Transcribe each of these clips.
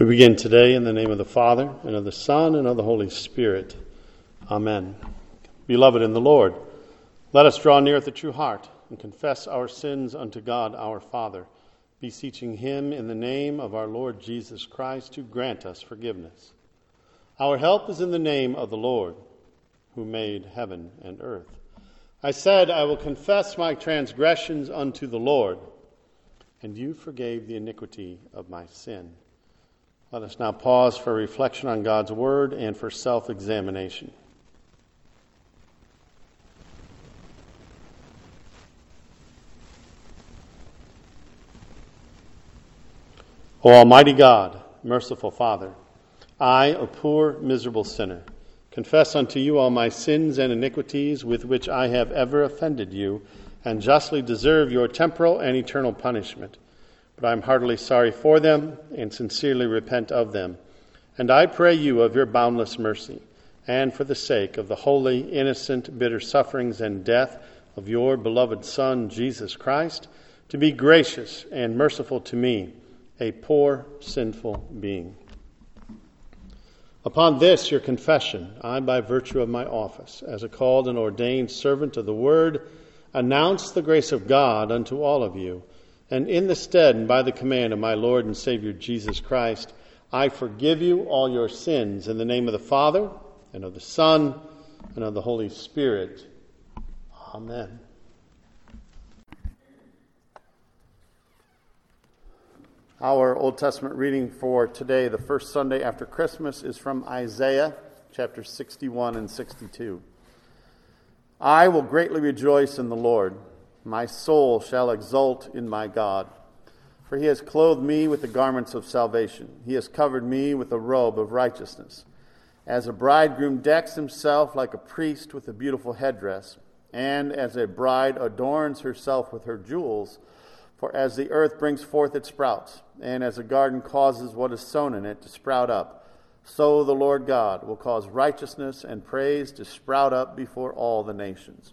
We begin today in the name of the Father, and of the Son, and of the Holy Spirit. Amen. Beloved in the Lord, let us draw near with a true heart and confess our sins unto God our Father, beseeching Him in the name of our Lord Jesus Christ to grant us forgiveness. Our help is in the name of the Lord, who made heaven and earth. I said, I will confess my transgressions unto the Lord, and you forgave the iniquity of my sin. Let us now pause for reflection on God's Word and for self examination. O Almighty God, merciful Father, I, a poor, miserable sinner, confess unto you all my sins and iniquities with which I have ever offended you, and justly deserve your temporal and eternal punishment but I am heartily sorry for them and sincerely repent of them. And I pray you of your boundless mercy, and for the sake of the holy, innocent, bitter sufferings and death of your beloved Son, Jesus Christ, to be gracious and merciful to me, a poor, sinful being. Upon this, your confession, I, by virtue of my office, as a called and ordained servant of the Word, announce the grace of God unto all of you and in the stead and by the command of my Lord and Savior Jesus Christ, I forgive you all your sins in the name of the Father, and of the Son, and of the Holy Spirit. Amen. Our Old Testament reading for today, the first Sunday after Christmas, is from Isaiah chapter 61 and 62. I will greatly rejoice in the Lord. My soul shall exult in my God. For he has clothed me with the garments of salvation. He has covered me with a robe of righteousness. As a bridegroom decks himself like a priest with a beautiful headdress, and as a bride adorns herself with her jewels, for as the earth brings forth its sprouts, and as a garden causes what is sown in it to sprout up, so the Lord God will cause righteousness and praise to sprout up before all the nations.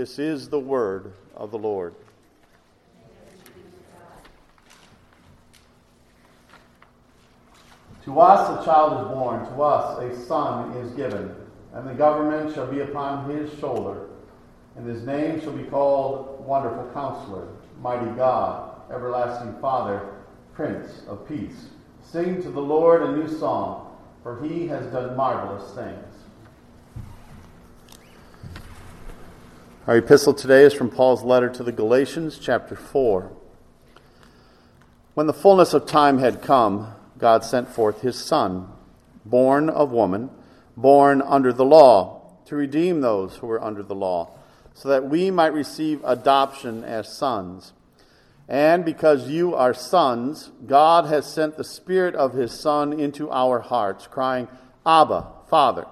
This is the word of the Lord. To us a child is born, to us a son is given, and the government shall be upon his shoulder, and his name shall be called Wonderful Counselor, Mighty God, Everlasting Father, Prince of Peace. Sing to the Lord a new song, for he has done marvelous things. Our epistle today is from Paul's letter to the Galatians, chapter 4. When the fullness of time had come, God sent forth his Son, born of woman, born under the law, to redeem those who were under the law, so that we might receive adoption as sons. And because you are sons, God has sent the Spirit of his Son into our hearts, crying, Abba, Father.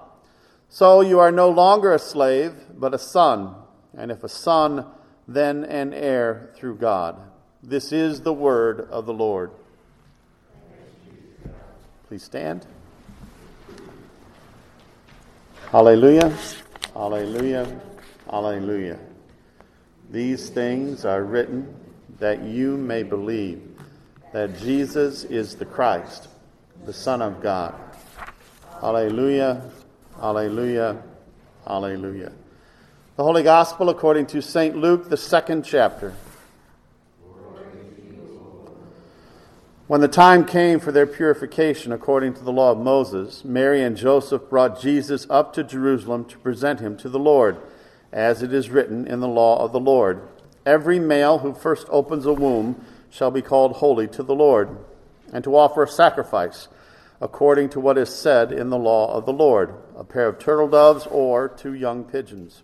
So you are no longer a slave, but a son and if a son, then an heir through God. This is the word of the Lord. Please stand. Hallelujah, hallelujah, hallelujah. These things are written that you may believe that Jesus is the Christ, the Son of God. Hallelujah, hallelujah, hallelujah. The Holy Gospel according to St. Luke, the second chapter. When the time came for their purification according to the law of Moses, Mary and Joseph brought Jesus up to Jerusalem to present him to the Lord, as it is written in the law of the Lord Every male who first opens a womb shall be called holy to the Lord, and to offer a sacrifice according to what is said in the law of the Lord a pair of turtle doves or two young pigeons.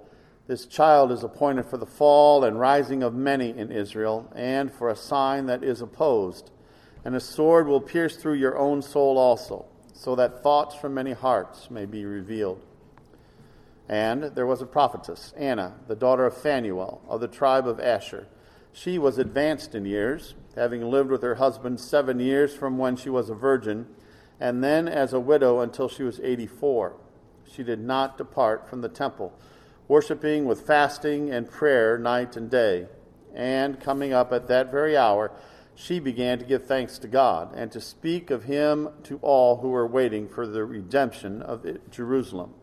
this child is appointed for the fall and rising of many in Israel, and for a sign that is opposed. And a sword will pierce through your own soul also, so that thoughts from many hearts may be revealed. And there was a prophetess, Anna, the daughter of Phanuel, of the tribe of Asher. She was advanced in years, having lived with her husband seven years from when she was a virgin, and then as a widow until she was 84. She did not depart from the temple worshiping with fasting and prayer night and day. And coming up at that very hour, she began to give thanks to God and to speak of him to all who were waiting for the redemption of Jerusalem.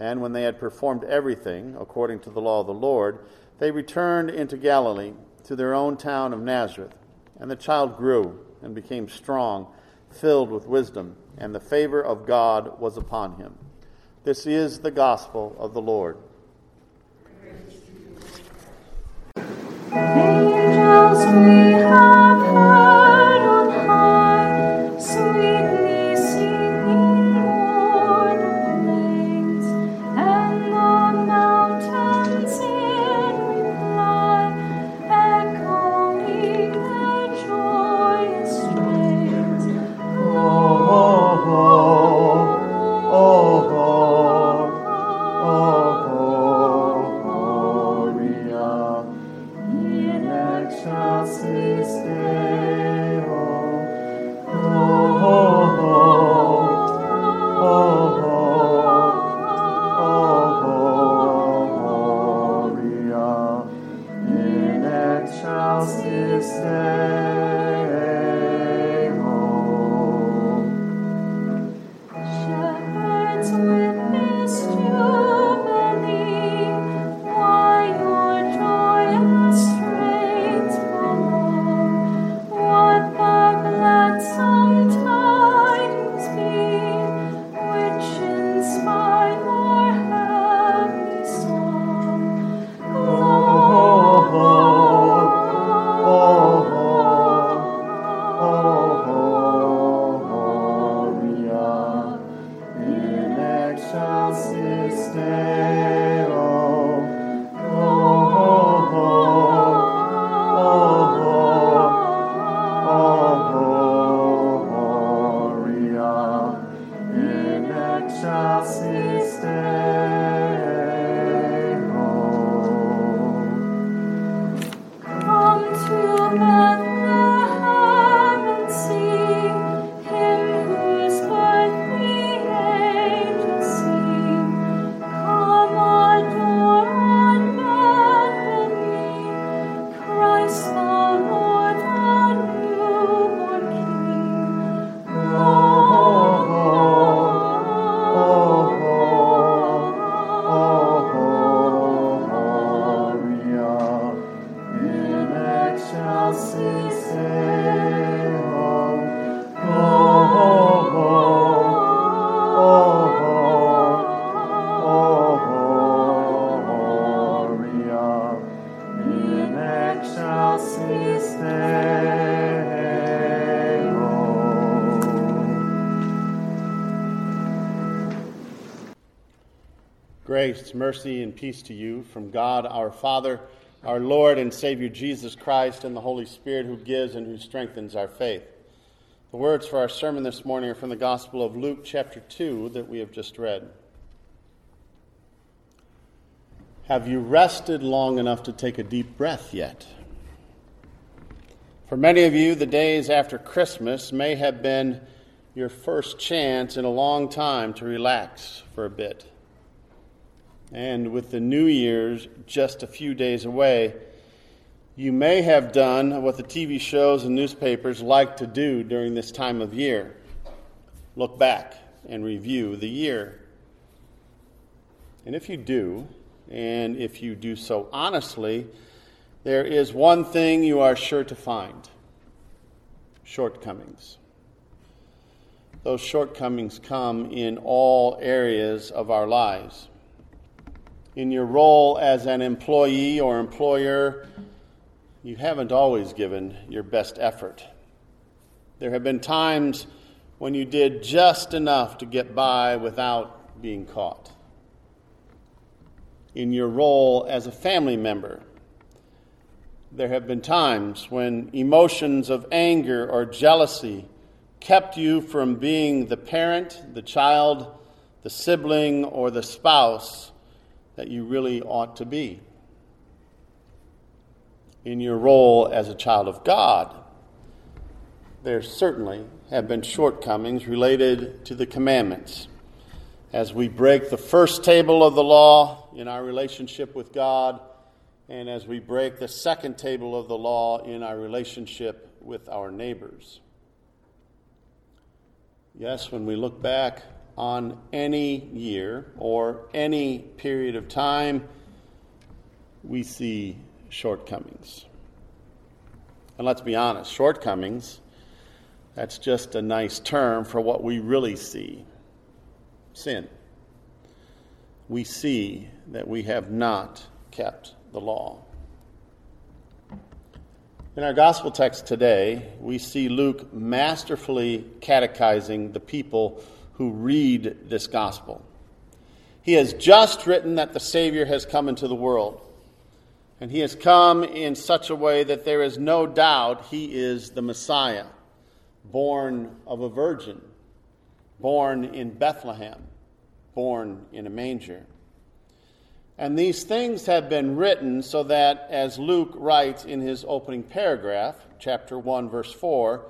And when they had performed everything according to the law of the Lord, they returned into Galilee to their own town of Nazareth. And the child grew and became strong, filled with wisdom, and the favor of God was upon him. This is the gospel of the Lord. Angels Grace, mercy, and peace to you from God our Father, our Lord and Savior Jesus Christ, and the Holy Spirit who gives and who strengthens our faith. The words for our sermon this morning are from the Gospel of Luke, chapter 2, that we have just read. Have you rested long enough to take a deep breath yet? For many of you, the days after Christmas may have been your first chance in a long time to relax for a bit. And with the New Year's just a few days away, you may have done what the TV shows and newspapers like to do during this time of year look back and review the year. And if you do, and if you do so honestly, there is one thing you are sure to find shortcomings. Those shortcomings come in all areas of our lives. In your role as an employee or employer, you haven't always given your best effort. There have been times when you did just enough to get by without being caught. In your role as a family member, there have been times when emotions of anger or jealousy kept you from being the parent, the child, the sibling, or the spouse that you really ought to be. In your role as a child of God, there certainly have been shortcomings related to the commandments. As we break the first table of the law in our relationship with God, and as we break the second table of the law in our relationship with our neighbors. Yes, when we look back on any year or any period of time, we see shortcomings. And let's be honest, shortcomings, that's just a nice term for what we really see sin. We see that we have not kept the law. In our gospel text today, we see Luke masterfully catechizing the people who read this gospel. He has just written that the Savior has come into the world, and he has come in such a way that there is no doubt he is the Messiah, born of a virgin, born in Bethlehem, born in a manger. And these things have been written so that, as Luke writes in his opening paragraph, chapter 1, verse 4,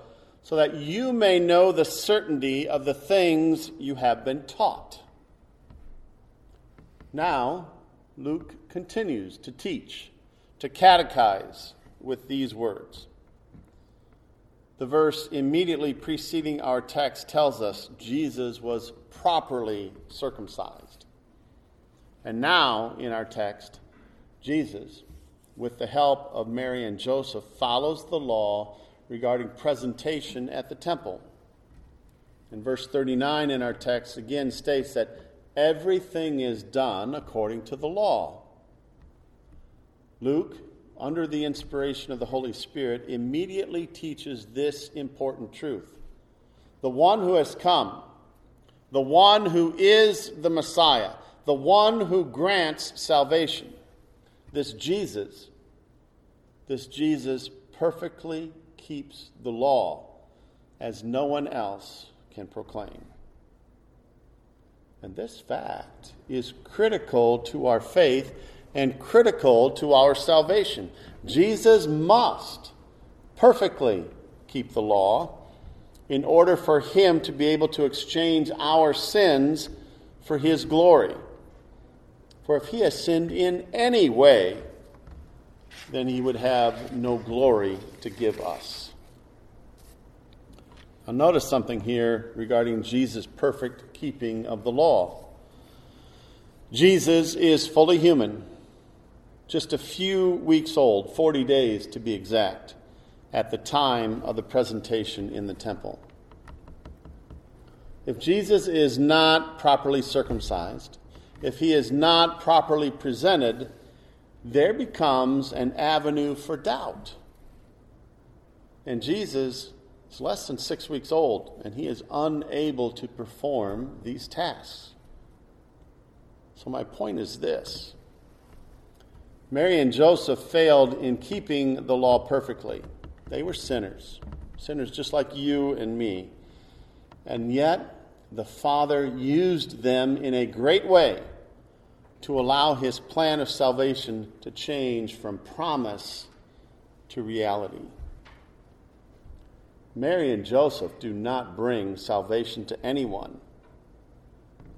so that you may know the certainty of the things you have been taught. Now, Luke continues to teach, to catechize with these words. The verse immediately preceding our text tells us Jesus was properly circumcised. And now, in our text, Jesus, with the help of Mary and Joseph, follows the law regarding presentation at the temple. And verse 39 in our text again states that everything is done according to the law. Luke, under the inspiration of the Holy Spirit, immediately teaches this important truth. The one who has come, the one who is the Messiah, the one who grants salvation. This Jesus, this Jesus perfectly keeps the law as no one else can proclaim. And this fact is critical to our faith and critical to our salvation. Jesus must perfectly keep the law in order for him to be able to exchange our sins for his glory. For if he has sinned in any way, then he would have no glory to give us. Now, notice something here regarding Jesus' perfect keeping of the law. Jesus is fully human, just a few weeks old, 40 days to be exact, at the time of the presentation in the temple. If Jesus is not properly circumcised, if he is not properly presented, there becomes an avenue for doubt. And Jesus is less than six weeks old, and he is unable to perform these tasks. So, my point is this Mary and Joseph failed in keeping the law perfectly. They were sinners, sinners just like you and me. And yet, the Father used them in a great way to allow his plan of salvation to change from promise to reality. Mary and Joseph do not bring salvation to anyone.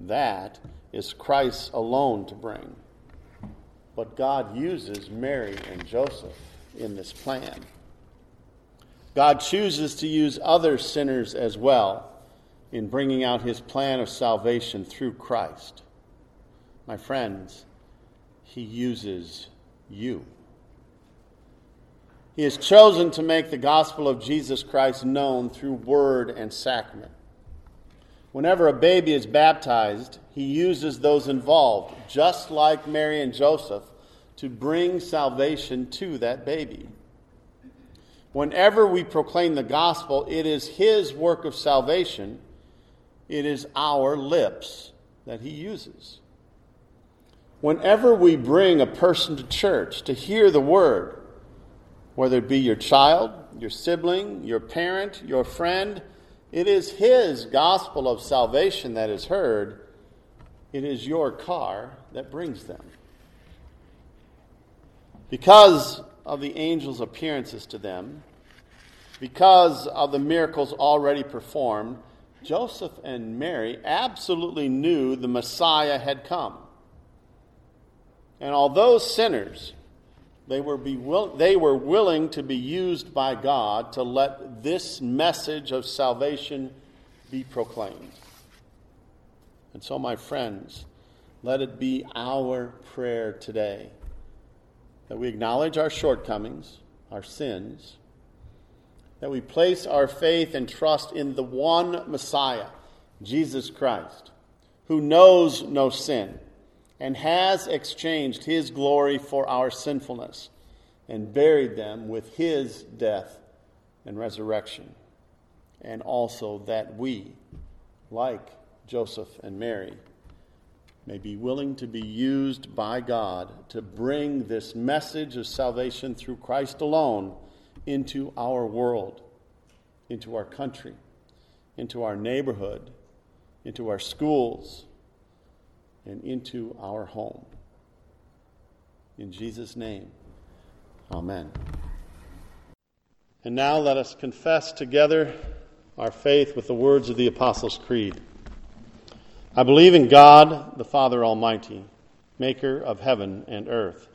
That is Christ alone to bring. But God uses Mary and Joseph in this plan. God chooses to use other sinners as well in bringing out his plan of salvation through Christ. My friends, he uses you. He has chosen to make the gospel of Jesus Christ known through word and sacrament. Whenever a baby is baptized, he uses those involved, just like Mary and Joseph, to bring salvation to that baby. Whenever we proclaim the gospel, it is his work of salvation, it is our lips that he uses. Whenever we bring a person to church to hear the word, whether it be your child, your sibling, your parent, your friend, it is His gospel of salvation that is heard. It is your car that brings them. Because of the angel's appearances to them, because of the miracles already performed, Joseph and Mary absolutely knew the Messiah had come. And although sinners, they were, be will, they were willing to be used by God to let this message of salvation be proclaimed. And so, my friends, let it be our prayer today that we acknowledge our shortcomings, our sins, that we place our faith and trust in the one Messiah, Jesus Christ, who knows no sin and has exchanged his glory for our sinfulness and buried them with his death and resurrection. And also that we, like Joseph and Mary, may be willing to be used by God to bring this message of salvation through Christ alone into our world, into our country, into our neighborhood, into our schools and into our home. In Jesus' name, amen. And now let us confess together our faith with the words of the Apostles' Creed. I believe in God, the Father Almighty, maker of heaven and earth,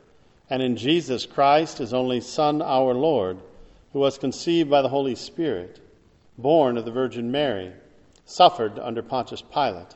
and in Jesus Christ, his only Son, our Lord, who was conceived by the Holy Spirit, born of the Virgin Mary, suffered under Pontius Pilate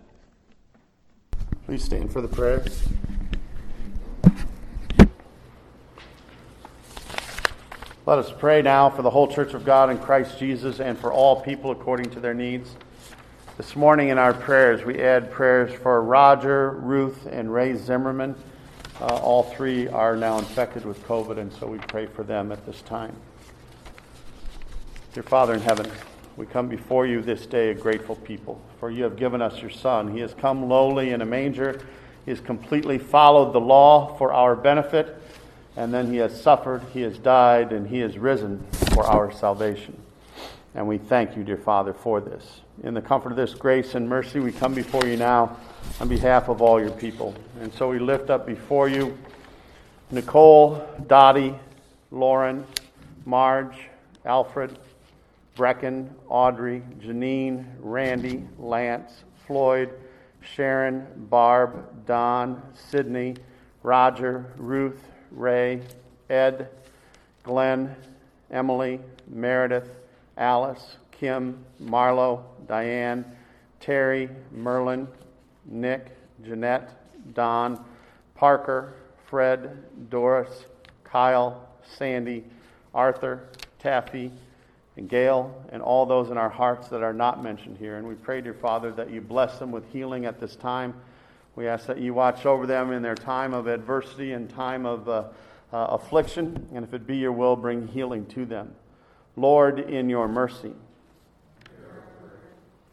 Please stand for the prayer. Let us pray now for the whole Church of God in Christ Jesus and for all people according to their needs. This morning in our prayers, we add prayers for Roger, Ruth, and Ray Zimmerman. Uh, all three are now infected with COVID, and so we pray for them at this time. Dear Father in heaven, we come before you this day a grateful people, for you have given us your Son. He has come lowly in a manger. He has completely followed the law for our benefit, and then he has suffered, he has died, and he has risen for our salvation. And we thank you, dear Father, for this. In the comfort of this grace and mercy, we come before you now on behalf of all your people. And so we lift up before you Nicole, Dottie, Lauren, Marge, Alfred, Brecken, Audrey, Janine, Randy, Lance, Floyd, Sharon, Barb, Don, Sydney, Roger, Ruth, Ray, Ed, Glenn, Emily, Meredith, Alice, Kim, Marlo, Diane, Terry, Merlin, Nick, Jeanette, Don, Parker, Fred, Doris, Kyle, Sandy, Arthur, Taffy, and Gail and all those in our hearts that are not mentioned here. And we pray, dear Father, that you bless them with healing at this time. We ask that you watch over them in their time of adversity and time of uh, uh, affliction, and if it be your will, bring healing to them. Lord, in your mercy.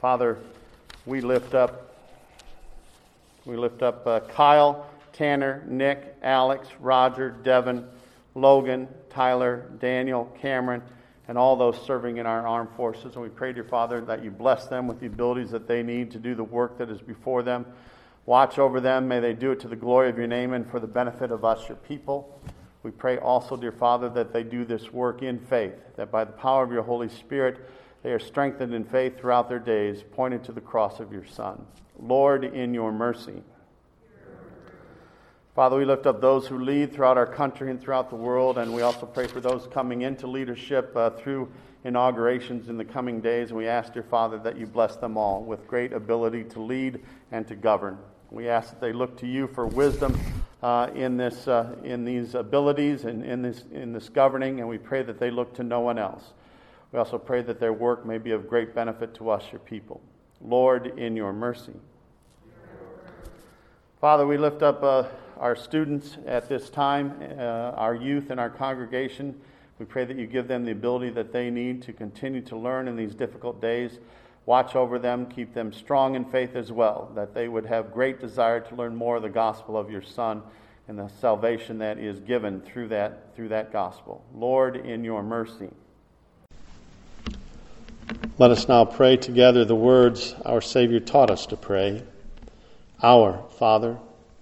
Father, we lift up We lift up uh, Kyle, Tanner, Nick, Alex, Roger, Devin, Logan, Tyler, Daniel, Cameron, and all those serving in our armed forces. And we pray, dear Father, that you bless them with the abilities that they need to do the work that is before them. Watch over them. May they do it to the glory of your name and for the benefit of us, your people. We pray also, dear Father, that they do this work in faith, that by the power of your Holy Spirit, they are strengthened in faith throughout their days, pointed to the cross of your Son. Lord, in your mercy. Father, we lift up those who lead throughout our country and throughout the world, and we also pray for those coming into leadership uh, through inaugurations in the coming days. And we ask, dear Father, that you bless them all with great ability to lead and to govern. We ask that they look to you for wisdom uh, in, this, uh, in these abilities and in this, in this governing, and we pray that they look to no one else. We also pray that their work may be of great benefit to us, your people. Lord, in your mercy. Father, we lift up uh, our students at this time, uh, our youth and our congregation. We pray that you give them the ability that they need to continue to learn in these difficult days. Watch over them, keep them strong in faith as well, that they would have great desire to learn more of the gospel of your Son and the salvation that is given through that, through that gospel. Lord, in your mercy. Let us now pray together the words our Savior taught us to pray. Our Father,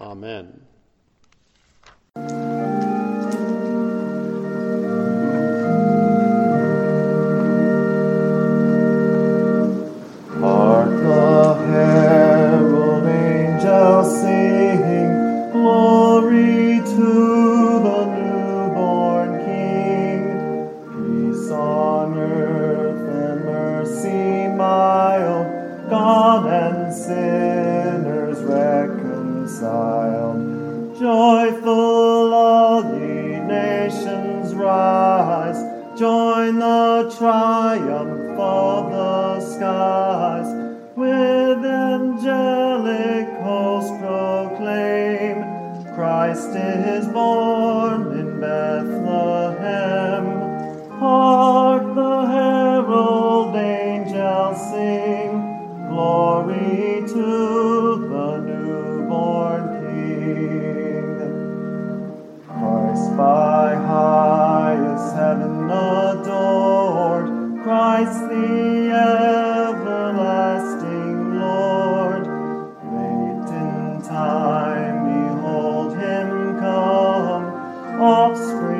Amen. Reconciled. Joyful all ye nations rise, join the triumph of the skies. With angelic host proclaim, Christ is born offspring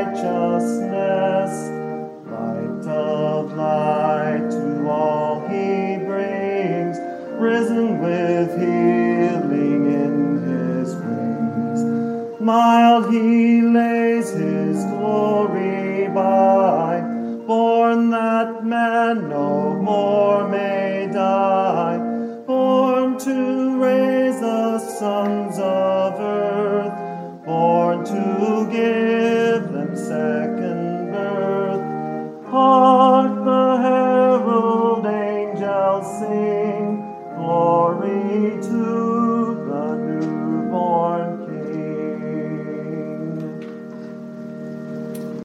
righteousness, light of light to all he brings, risen with healing in his wings. Mild he lays his glory by, born that man no more may die, born to raise the sons of earth, born to give